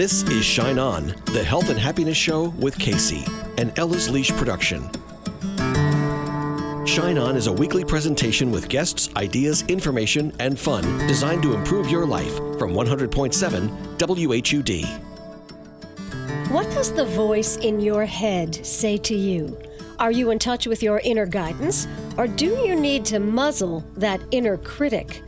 This is Shine On, the health and happiness show with Kacey, an Ella's Leash production. Shine On is a weekly presentation with guests, ideas, information, and fun designed to improve your life from 100.7 WHUD. What does the voice in your head say to you? Are you in touch with your inner guidance, or do you need to muzzle that inner critic?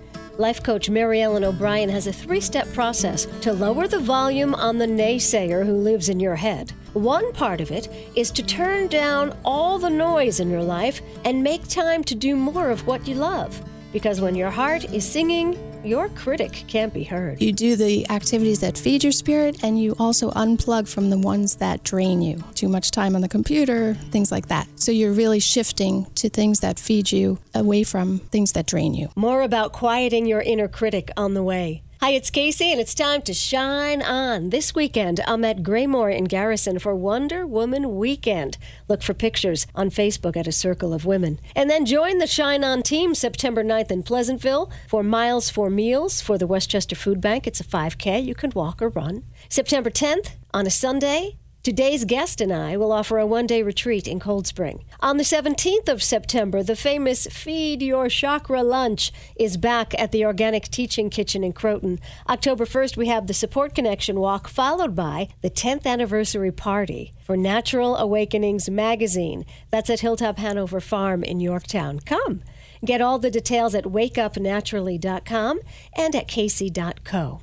Life coach Mary Ellen O'Brien has a three step process to lower the volume on the naysayer who lives in your head. One part of it is to turn down all the noise in your life and make time to do more of what you love. Because when your heart is singing, your critic can't be heard. You do the activities that feed your spirit, and you also unplug from the ones that drain you. Too much time on the computer, things like that. So you're really shifting to things that feed you away from things that drain you. More about quieting your inner critic on the way. Hi, it's Kacey, and it's time to shine on. This weekend, I'm at Graymoor in Garrison for Wonder Woman Weekend. Look for pictures on Facebook at A Circle of Women. And then join the Shine On team September 9th in Pleasantville for Miles for Meals for the Westchester Food Bank. It's a 5K. You can walk or run. September 10th on a Sunday, Today's guest and I will offer a one day retreat in Cold Spring. On the 17th of September, the famous Feed Your Chakra Lunch is back at the Organic Teaching Kitchen in Croton. October 1st, we have the Support Connection Walk, followed by the 10th anniversary party for Natural Awakenings magazine. That's at Hilltop Hanover Farm in Yorktown. Come. Get all the details at wakeupnaturally.com and at kacey.co.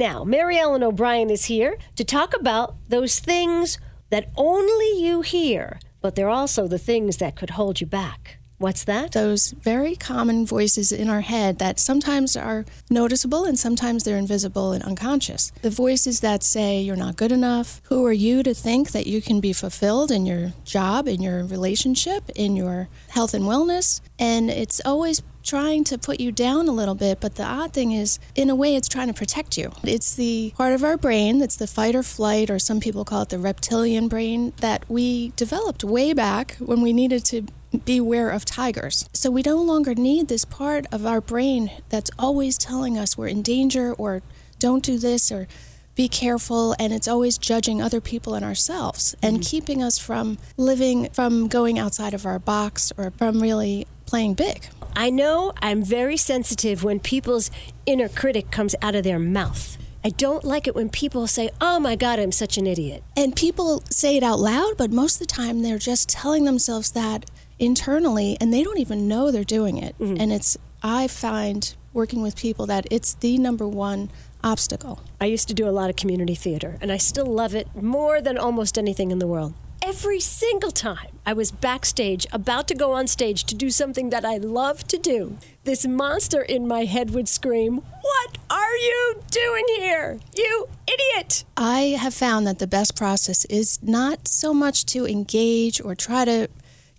Now, Mary Ellen O'Brien is here to talk about those things that only you hear, but they're also the things that could hold you back. What's that? Those very common voices in our head that sometimes are noticeable and sometimes they're invisible and unconscious. The voices that say you're not good enough. Who are you to think that you can be fulfilled in your job, in your relationship, in your health and wellness? And it's always trying to put you down a little bit, but the odd thing is, in a way, it's trying to protect you. It's the part of our brain that's the fight or flight, or some people call it the reptilian brain, that we developed way back when we needed to beware of tigers. So we no longer need this part of our brain that's always telling us we're in danger or don't do this or be careful and it's always judging other people and ourselves and mm-hmm. keeping us from living from going outside of our box or from really playing big. I know I'm very sensitive when people's inner critic comes out of their mouth. I don't like it when people say, Oh my God, I'm such an idiot. And people say it out loud, but most of the time they're just telling themselves that internally and they don't even know they're doing it. Mm-hmm. And it's, I find working with people that it's the number one obstacle. I used to do a lot of community theater and I still love it more than almost anything in the world. Every single time I was backstage, about to go on stage to do something that I love to do, this monster in my head would scream, What are you doing here? You idiot! I have found that the best process is not so much to engage or try to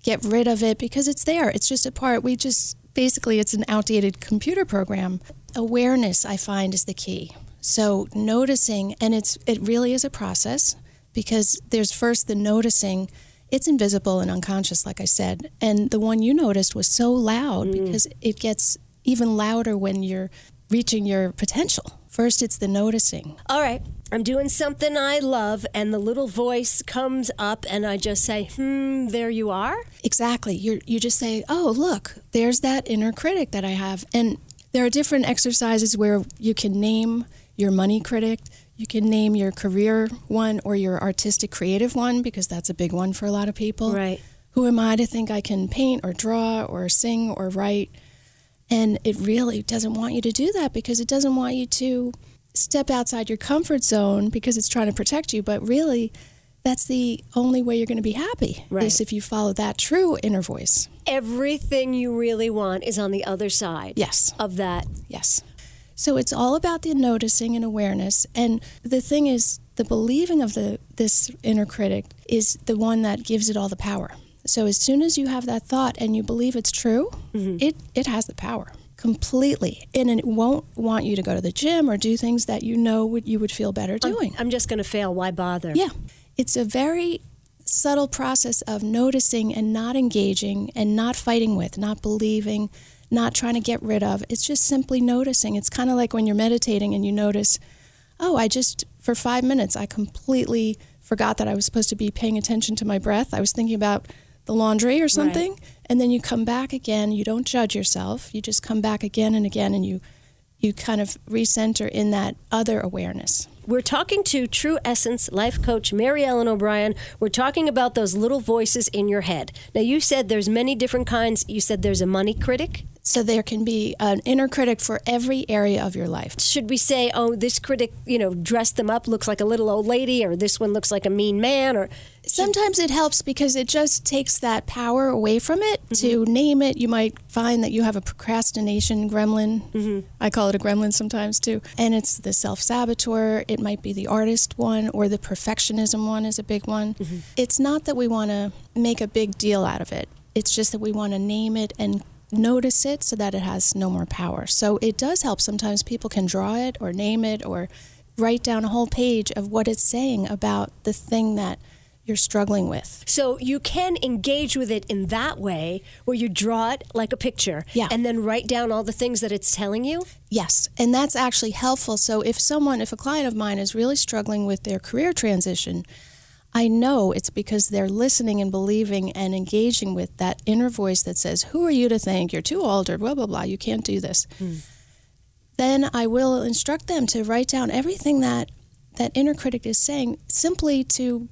get rid of it because it's there. It's just a part. We just basically, it's an outdated computer program. Awareness, I find, is the key. So noticing, and it's it really is a process because there's first the noticing. It's invisible and unconscious, like I said. And the one you noticed was so loud mm. because it gets even louder when you're reaching your potential. First, it's the noticing. All right. I'm doing something I love, and the little voice comes up, and I just say, hmm, there you are. Exactly. You you just say, oh, look, there's that inner critic that I have. And there are different exercises where you can name your money critic, you can name your career one or your artistic creative one, because that's a big one for a lot of people. Right. Who am I to think I can paint or draw or sing or write? And it really doesn't want you to do that because it doesn't want you to step outside your comfort zone because it's trying to protect you. But really, that's the only way you're going to be happy right. is if you follow that true inner voice. Everything you really want is on the other side. Yes. Of that. Yes. So it's all about the noticing and awareness. And the thing is, the believing of the this inner critic is the one that gives it all the power. So as soon as you have that thought and you believe it's true, mm-hmm. it it has the power completely and it won't want you to go to the gym or do things that you know would you would feel better doing. I'm, I'm just going to fail. Why bother? Yeah. It's a very subtle process of noticing and not engaging and not fighting with, not believing, not trying to get rid of. It's just simply noticing. It's kind of like when you're meditating and you notice, oh, I just, for five minutes, I completely forgot that I was supposed to be paying attention to my breath. I was thinking about the laundry or something. Right. And then you come back again. You don't judge yourself. You just come back again and again and you you kind of recenter in that other awareness. We're talking to True Essence life coach Mary Ellen O'Brien. We're talking about those little voices in your head. Now you said there's many different kinds. You said there's a money critic. So there can be an inner critic for every area of your life. Should we say, oh, this critic, you know, dressed them up, looks like a little old lady, or this one looks like a mean man, or sometimes it helps because it just takes that power away from it mm-hmm. to name it. You might find that you have a procrastination gremlin. Mm-hmm. I call it a gremlin sometimes too, and it's the self saboteur. It might be the artist one, or the perfectionism one is a big one. Mm-hmm. It's not that we want to make a big deal out of it. It's just that we want to name it and notice it so that it has no more power. So it does help. Sometimes people can draw it or name it or write down a whole page of what it's saying about the thing that you're struggling with. So you can engage with it in that way where you draw it like a picture yeah. and then write down all the things that it's telling you? Yes, and that's actually helpful. So if someone, if a client of mine is really struggling with their career transition, I know it's because they're listening and believing and engaging with that inner voice that says, Who are you to think? You're too old, or blah, blah, blah. You can't do this. Hmm. Then I will instruct them to write down everything that that inner critic is saying simply to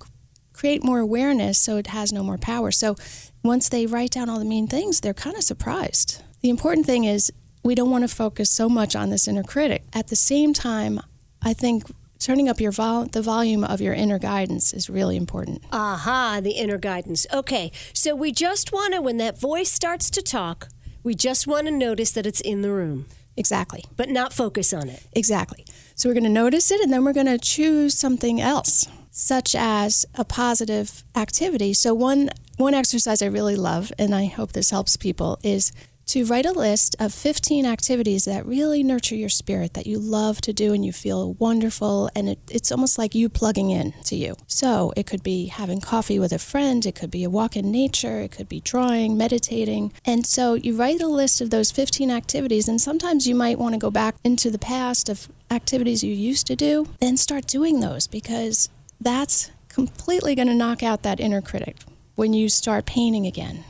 create more awareness so it has no more power. So once they write down all the mean things, they're kind of surprised. The important thing is we don't want to focus so much on this inner critic. At the same time, I think turning up your vol- the volume of your inner guidance is really important. Aha, the inner guidance. Okay, so we just want to, when that voice starts to talk, we just want to notice that it's in the room. Exactly. But not focus on it. Exactly. So we're going to notice it and then we're going to choose something else, such as a positive activity. So one one exercise I really love and I hope this helps people is to write a list of 15 activities that really nurture your spirit that you love to do and you feel wonderful and it, it's almost like you plugging in to you. So it could be having coffee with a friend it could be a walk in nature it could be drawing meditating. And so you write a list of those 15 activities and sometimes you might want to go back into the past of activities you used to do then start doing those because that's completely going to knock out that inner critic when you start painting again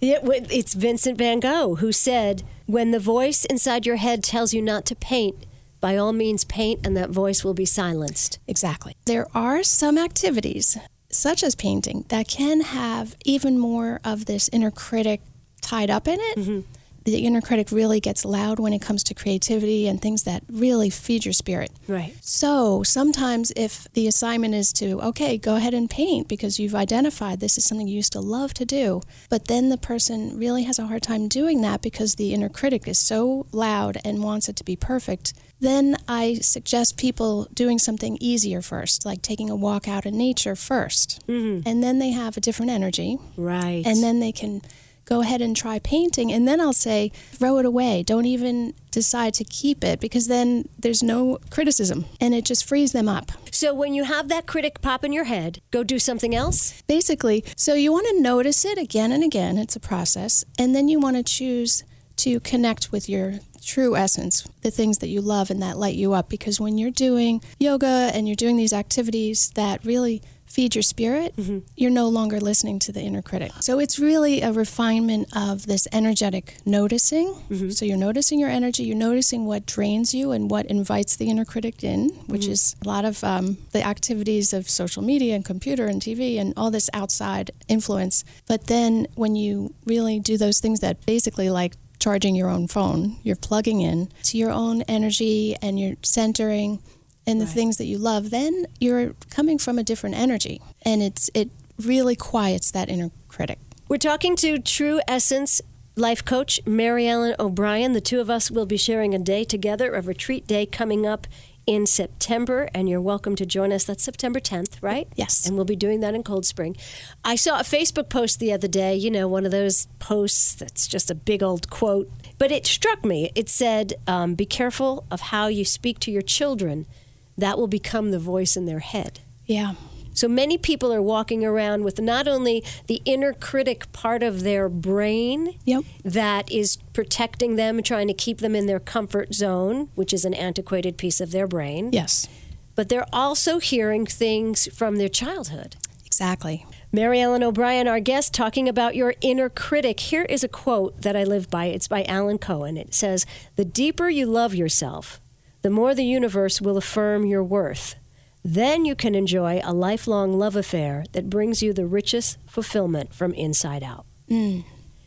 yeah, it's Vincent van Gogh who said, When the voice inside your head tells you not to paint, by all means paint and that voice will be silenced. Exactly. There are some activities, such as painting, that can have even more of this inner critic tied up in it. Mm-hmm the inner critic really gets loud when it comes to creativity and things that really feed your spirit. Right. So sometimes if the assignment is to, okay, go ahead and paint because you've identified this is something you used to love to do, but then the person really has a hard time doing that because the inner critic is so loud and wants it to be perfect, then I suggest people doing something easier first, like taking a walk out in nature 1st mm-hmm. And then they have a different energy. Right. And then they can go ahead and try painting. And then I'll say, throw it away. Don't even decide to keep it because then there's no criticism and it just frees them up. So when you have that critic pop in your head, go do something else? Basically. So you want to notice it again and again. It's a process. And then you want to choose to connect with your true essence, the things that you love and that light you up. Because when you're doing yoga and you're doing these activities that really feed your spirit, mm-hmm. you're no longer listening to the inner critic. So it's really a refinement of this energetic noticing. Mm-hmm. So you're noticing your energy, you're noticing what drains you and what invites the inner critic in, which mm-hmm. is a lot of um, the activities of social media and computer and TV and all this outside influence. But then when you really do those things that basically like charging your own phone, you're plugging in to your own energy and you're centering and the right. things that you love, then you're coming from a different energy, and it's it really quiets that inner critic. We're talking to True Essence life coach Mary Ellen O'Brien. The two of us will be sharing a day together, a retreat day coming up in September, and you're welcome to join us. That's September 10th, right? Yes. And we'll be doing that in Cold Spring. I saw a Facebook post the other day, you know, one of those posts that's just a big old quote, but it struck me. It said, um, Be careful of how you speak to your children that will become the voice in their head. Yeah. So many people are walking around with not only the inner critic part of their brain yep. that is protecting them, trying to keep them in their comfort zone, which is an antiquated piece of their brain. Yes. but they're also hearing things from their childhood. Exactly. Mary Ellen O'Brien, our guest, talking about your inner critic. Here is a quote that I live by. It's by Alan Cohen. It says, The deeper you love yourself, the more the universe will affirm your worth. Then you can enjoy a lifelong love affair that brings you the richest fulfillment from inside out. Mm.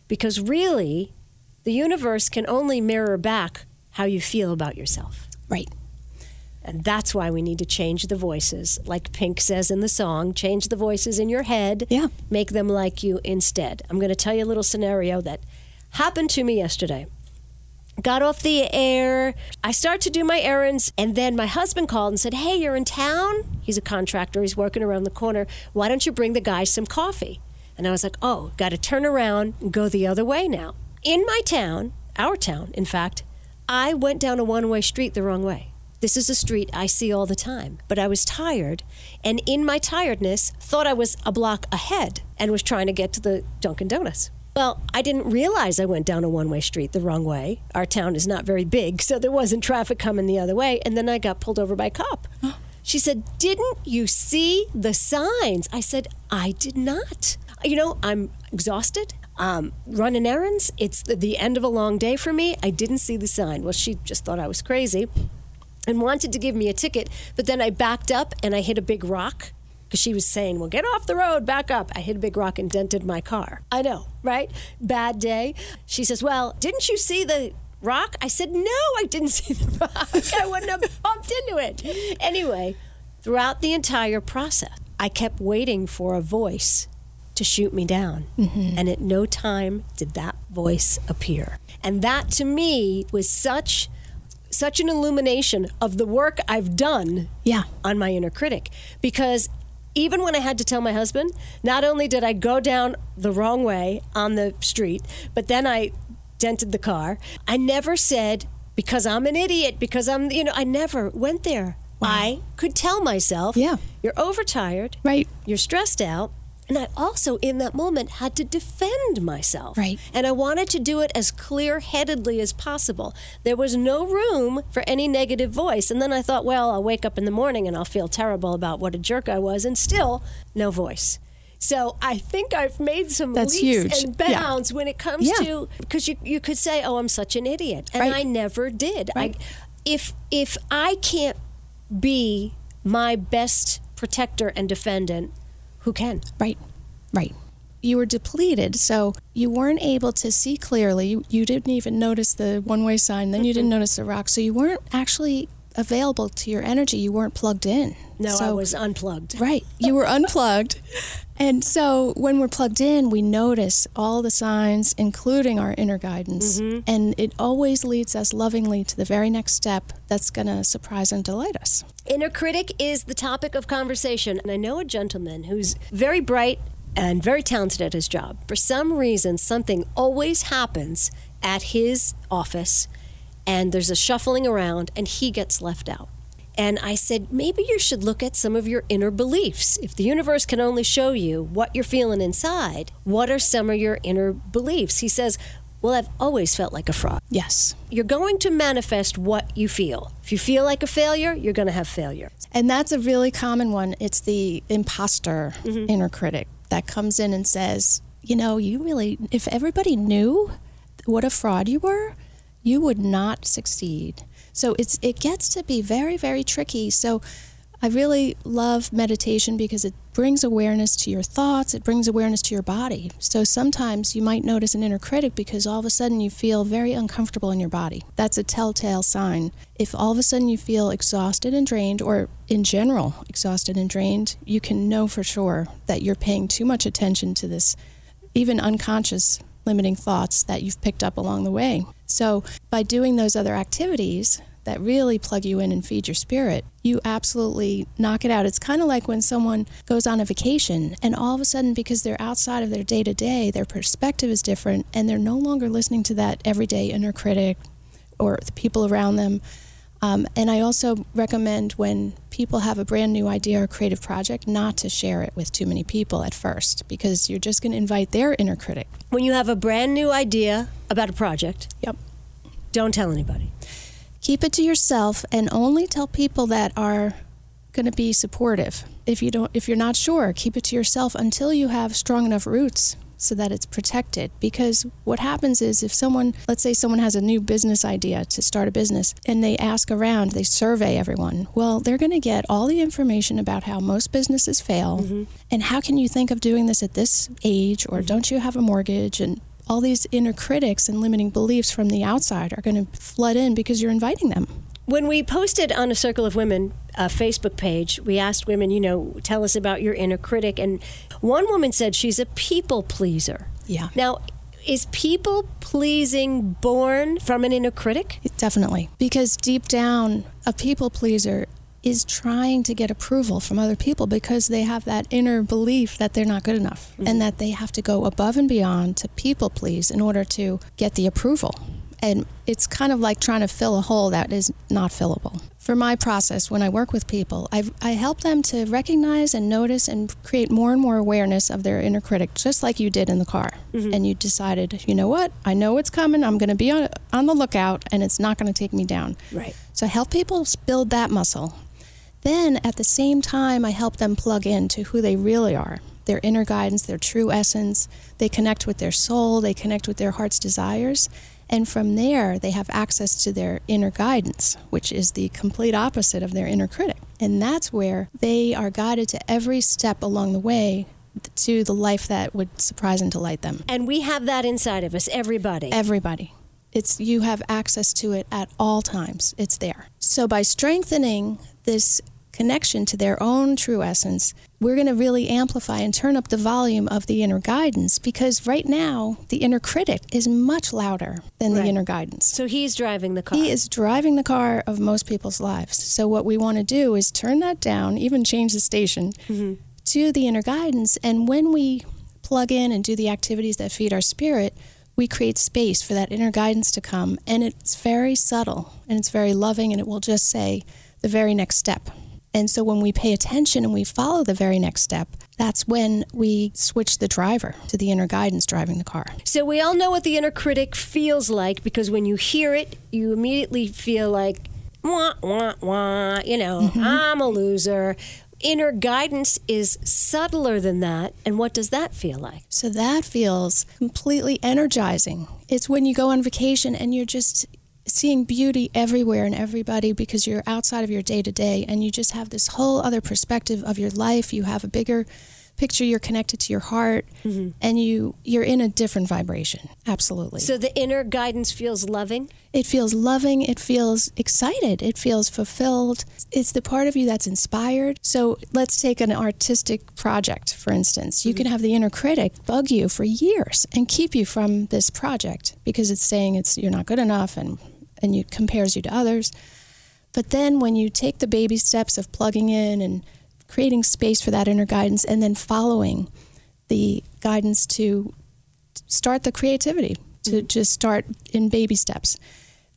Because really, the universe can only mirror back how you feel about yourself. Right. And that's why we need to change the voices. Like Pink says in the song, change the voices in your head. Yeah. Make them like you instead. I'm going to tell you a little scenario that happened to me yesterday. Got off the air. I start to do my errands, and then my husband called and said, Hey, you're in town? He's a contractor. He's working around the corner. Why don't you bring the guys some coffee? And I was like, Oh, got to turn around and go the other way now. In my town, our town, in fact, I went down a one way street the wrong way. This is a street I see all the time, but I was tired, and in my tiredness, thought I was a block ahead and was trying to get to the Dunkin' Donuts. Well, I didn't realize I went down a one way street the wrong way. Our town is not very big, so there wasn't traffic coming the other way, and then I got pulled over by a cop. She said, Didn't you see the signs? I said, I did not. You know, I'm exhausted. Um, running errands. It's the, the end of a long day for me. I didn't see the sign. Well, she just thought I was crazy and wanted to give me a ticket, but then I backed up and I hit a big rock because she was saying, Well, get off the road, back up. I hit a big rock and dented my car. I know, right? Bad day. She says, Well, didn't you see the rock? I said, No, I didn't see the rock. I wouldn't have bumped into it. Anyway, throughout the entire process, I kept waiting for a voice to shoot me down. Mm-hmm. And at no time did that voice appear. And that to me was such such an illumination of the work I've done Yeah. on my inner critic because even when I had to tell my husband, not only did I go down the wrong way on the street, but then I dented the car. I never said because I'm an idiot because I'm you know I never went there. I could tell myself, Yeah. you're overtired, Right. you're stressed out. And I also, in that moment, had to defend myself. Right. And I wanted to do it as clear headedly as possible. There was no room for any negative voice. And then I thought, well, I'll wake up in the morning and I'll feel terrible about what a jerk I was, and still no voice. So I think I've made some That's leaps huge. and Yeah. bounds when it comes Yeah. to because you you could say, oh, I'm such an idiot, and Right. I never did. Right. I, if if I can't be my best protector and defendant, who can? Right, right. You were depleted, so you weren't able to see clearly. You, you didn't even notice the one way sign, then you didn't mm-hmm. notice the rock. So you weren't actually available to your energy. You weren't plugged in. No, I So- was unplugged. Right. You were unplugged. And so when we're plugged in, we notice all the signs, including our inner guidance. Mm-hmm. And it always leads us lovingly to the very next step that's going to surprise and delight us. Inner critic is the topic of conversation, and I know a gentleman who's very bright and very talented at his job. For some reason, something always happens at his office, and there's a shuffling around, and he gets left out. And I said, maybe you should look at some of your inner beliefs. If the universe can only show you what you're feeling inside, what are some of your inner beliefs? He says, Well, I've always felt like a fraud. Yes. You're going to manifest what you feel. If you feel like a failure, you're going to have failure. And that's a really common one. It's the imposter mm-hmm. inner critic that comes in and says, you know, you really, if everybody knew what a fraud you were, you would not succeed. So it's it gets to be very very tricky. So I really love meditation because it brings awareness to your thoughts, it brings awareness to your body. So sometimes you might notice an inner critic because all of a sudden you feel very uncomfortable in your body. That's a telltale sign. If all of a sudden you feel exhausted and drained, or in general, exhausted and drained, you can know for sure that you're paying too much attention to this, even unconscious limiting thoughts that you've picked up along the way. So by doing those other activities, that really plug you in and feed your spirit, you absolutely knock it out. It's kind of like when someone goes on a vacation and all of a sudden, because they're outside of their day to day, their perspective is different and they're no longer listening to that everyday inner critic or the people around them. Um, and I also recommend when people have a brand new idea or creative project not to share it with too many people at first because you're just going to invite their inner critic. When you have a brand new idea about a project, Yep. don't tell anybody. keep it to yourself and only tell people that are going to be supportive. If you don't if you're not sure, keep it to yourself until you have strong enough roots so that it's protected. Because what happens is if someone let's say someone has a new business idea to start a business and they ask around they survey everyone well they're going to get all the information about how most businesses fail. Mm-hmm. and how can you think of doing this at this age? Or mm-hmm. don't you have a mortgage? And all these inner critics and limiting beliefs from the outside are going to flood in because you're inviting them when we posted on a Circle of Women uh, Facebook page, we asked women, you know, tell us about your inner critic. And one woman said she's a people pleaser. Yeah. Now, is people pleasing born from an inner critic? Definitely. Because deep down, a people pleaser is trying to get approval from other people because they have that inner belief that they're not good enough mm-hmm. and that they have to go above and beyond to people please in order to get the approval and it's kind of like trying to fill a hole that is not fillable. For my process, when I work with people, I, I help them to recognize and notice and create more and more awareness of their inner critic, just like you did in the car. Mm-hmm. And you decided, you know what? I know it's coming. I'm going to be on, on the lookout, and it's not going to take me down. Right. So I help people build that muscle. Then at the same time, I help them plug into who they really are their inner guidance, their true essence. They connect with their soul, they connect with their heart's desires. And from there, they have access to their inner guidance, which is the complete opposite of their inner critic. And that's where they are guided to every step along the way to the life that would surprise and delight them. And we have that inside of us, everybody. Everybody. It's you have access to it at all times. It's there. So by strengthening this connection to their own true essence, we're going to really amplify and turn up the volume of the inner guidance because right now the inner critic is much louder than right. the inner guidance. So he's driving the car. He is driving the car of most people's lives. So what we want to do is turn that down, even change the station mm-hmm. to the inner guidance. And when we plug in and do the activities that feed our spirit, we create space for that inner guidance to come. And it's very subtle and it's very loving, and it will just say the very next step. And so when we pay attention and we follow the very next step, that's when we switch the driver to the inner guidance driving the car. So we all know what the inner critic feels like because when you hear it, you immediately feel like, wah, wah, wah, you know, mm-hmm. I'm a loser. Inner guidance is subtler than that. And what does that feel like? So that feels completely energizing. It's when you go on vacation and you're just seeing beauty everywhere and everybody because you're outside of your day to day and you just have this whole other perspective of your life. You have a bigger picture. You're connected to your heart mm-hmm. and you you're in a different vibration. Absolutely. So the inner guidance feels loving? It feels loving. It feels excited. It feels fulfilled. It's the part of you that's inspired. So let's take an artistic project for instance. You mm-hmm. can have the inner critic bug you for years and keep you from this project because it's saying it's you're not good enough and and you compares you to others. But then when you take the baby steps of plugging in and creating space for that inner guidance and then following the guidance to start the creativity, to mm-hmm. just start in baby steps,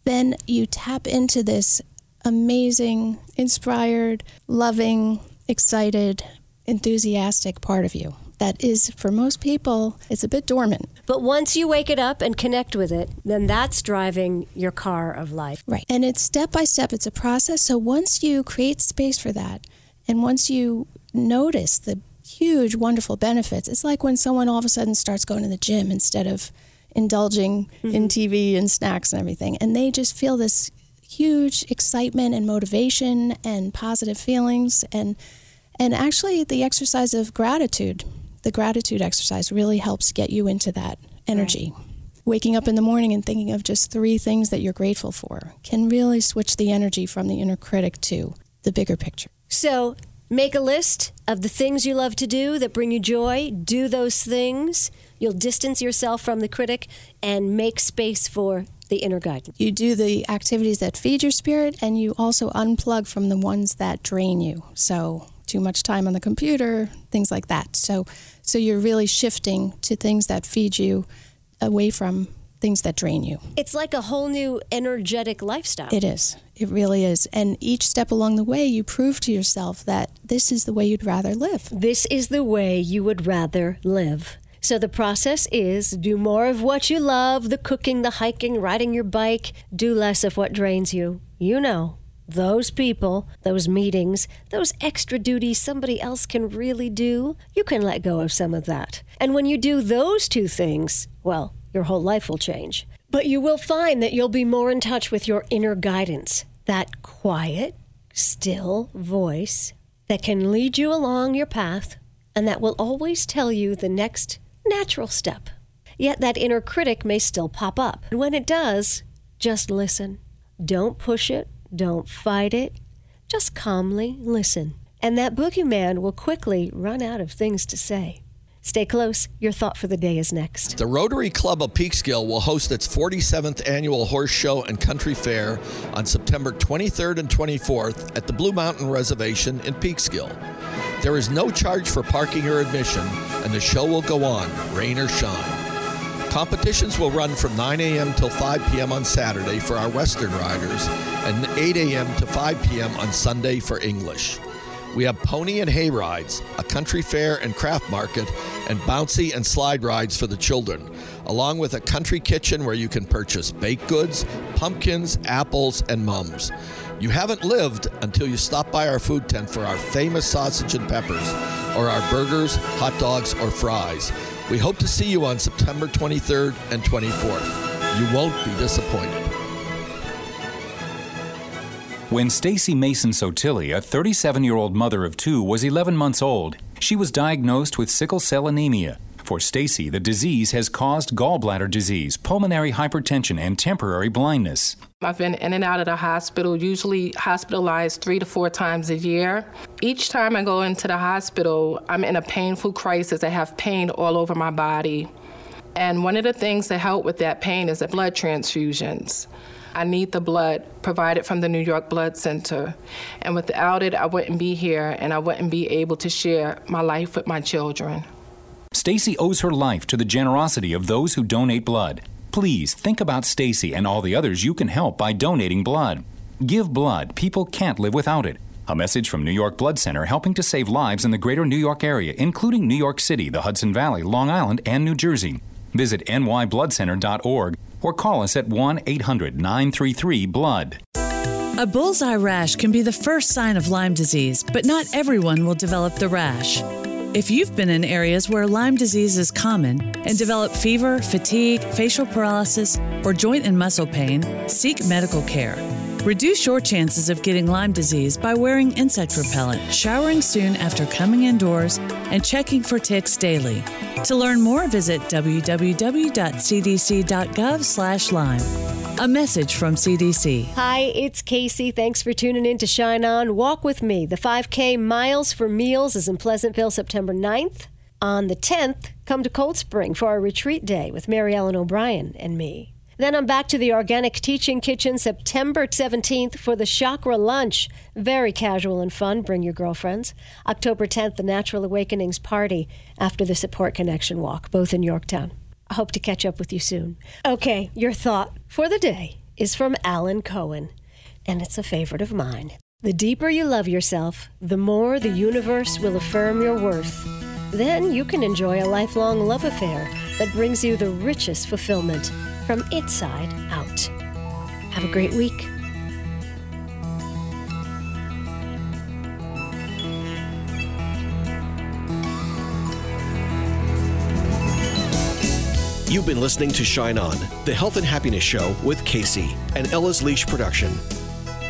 then you tap into this amazing, inspired, loving, excited, enthusiastic part of you that is, for most people, it's a bit dormant. But once you wake it up and connect with it, then that's driving your car of life. Right. And it's step by step, it's a process. So once you create space for that, and once you notice the huge, wonderful benefits, it's like when someone all of a sudden starts going to the gym instead of indulging mm-hmm. in TV and snacks and everything. And they just feel this huge excitement and motivation and positive feelings and and actually the exercise of gratitude the gratitude exercise really helps get you into that energy. Right. Waking up in the morning and thinking of just three things that you're grateful for can really switch the energy from the inner critic to the bigger picture. So, make a list of the things you love to do that bring you joy. Do those things. You'll distance yourself from the critic and make space for the inner guidance. You do the activities that feed your spirit, and you also unplug from the ones that drain you. So, too much time on the computer, things like that. So, so you're really shifting to things that feed you away from things that drain you. It's like a whole new energetic lifestyle. It is. It really is. And each step along the way, you prove to yourself that this is the way you'd rather live. This is the way you would rather live. So the process is do more of what you love the cooking, the hiking, riding your bike, do less of what drains you. You know those people, those meetings, those extra duties somebody else can really do, you can let go of some of that. And when you do those two things, well, your whole life will change. But you will find that you'll be more in touch with your inner guidance, that quiet, still voice that can lead you along your path and that will always tell you the next natural step. Yet that inner critic may still pop up. And when it does, just listen. Don't push it, don't fight it. Just calmly listen. And that boogeyman will quickly run out of things to say. Stay close. Your thought for the day is next. The Rotary Club of Peekskill will host its 47th annual horse show and country fair on September 23rd and 24th at the Blue Mountain Reservation in Peekskill. There is no charge for parking or admission, and the show will go on, rain or shine. Competitions will run from 9 a.m. till 5 p.m. on Saturday for our Western riders and 8 a.m. to 5 p.m. on Sunday for English. We have pony and hay rides, a country fair and craft market, and bouncy and slide rides for the children, along with a country kitchen where you can purchase baked goods, pumpkins, apples, and mums. You haven't lived until you stop by our food tent for our famous sausage and peppers, or our burgers, hot dogs, or fries. We hope to see you on September 23rd and 24th. You won't be disappointed. When Stacy Mason Sotilli, a 37 year old mother of two, was 11 months old, she was diagnosed with sickle cell anemia. For Stacy, the disease has caused gallbladder disease, pulmonary hypertension, and temporary blindness. I've been in and out of the hospital, usually hospitalized three to four times a year. Each time I go into the hospital, I'm in a painful crisis. I have pain all over my body. And one of the things that help with that pain is the blood transfusions. I need the blood provided from the New York Blood Center. And without it, I wouldn't be here and I wouldn't be able to share my life with my children. Stacy owes her life to the generosity of those who donate blood. Please think about Stacy and all the others you can help by donating blood. Give blood. People can't live without it. A message from New York Blood Center helping to save lives in the greater New York area, including New York City, the Hudson Valley, Long Island, and New Jersey. Visit nybloodcenter.org or call us at 1 800 933 Blood. A bullseye rash can be the first sign of Lyme disease, but not everyone will develop the rash. If you've been in areas where Lyme disease is common and develop fever, fatigue, facial paralysis, or joint and muscle pain, seek medical care. Reduce your chances of getting Lyme disease by wearing insect repellent, showering soon after coming indoors, and checking for ticks daily. To learn more, visit www.cdc.gov/lyme. A message from CDC. Hi, it's Kacey. Thanks for tuning in to Shine On. Walk with me. The 5K Miles for Meals is in Pleasantville September 9th. On the 10th, come to Cold Spring for our retreat day with Mary Ellen O'Brien and me. Then I'm back to the Organic Teaching Kitchen September 17th for the Chakra Lunch. Very casual and fun. Bring your girlfriends. October 10th, the Natural Awakenings Party after the Support Connection Walk, both in Yorktown. I hope to catch up with you soon. Okay, your thought for the day is from Alan Cohen, and it's a favorite of mine. The deeper you love yourself, the more the universe will affirm your worth. Then you can enjoy a lifelong love affair that brings you the richest fulfillment from inside out. Have a great week. You've been listening to Shine On, the health and happiness show with Kacey, an Ella's Leash production.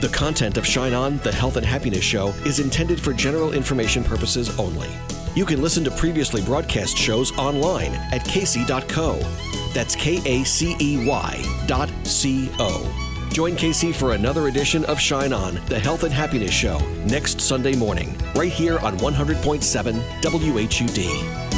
The content of Shine On, the health and happiness show is intended for general information purposes only. You can listen to previously broadcast shows online at kacey.co. That's K A C E Y dot C O. Join Kacey for another edition of Shine On, the Health and Happiness Show, next Sunday morning, right here on 100.7 WHUD.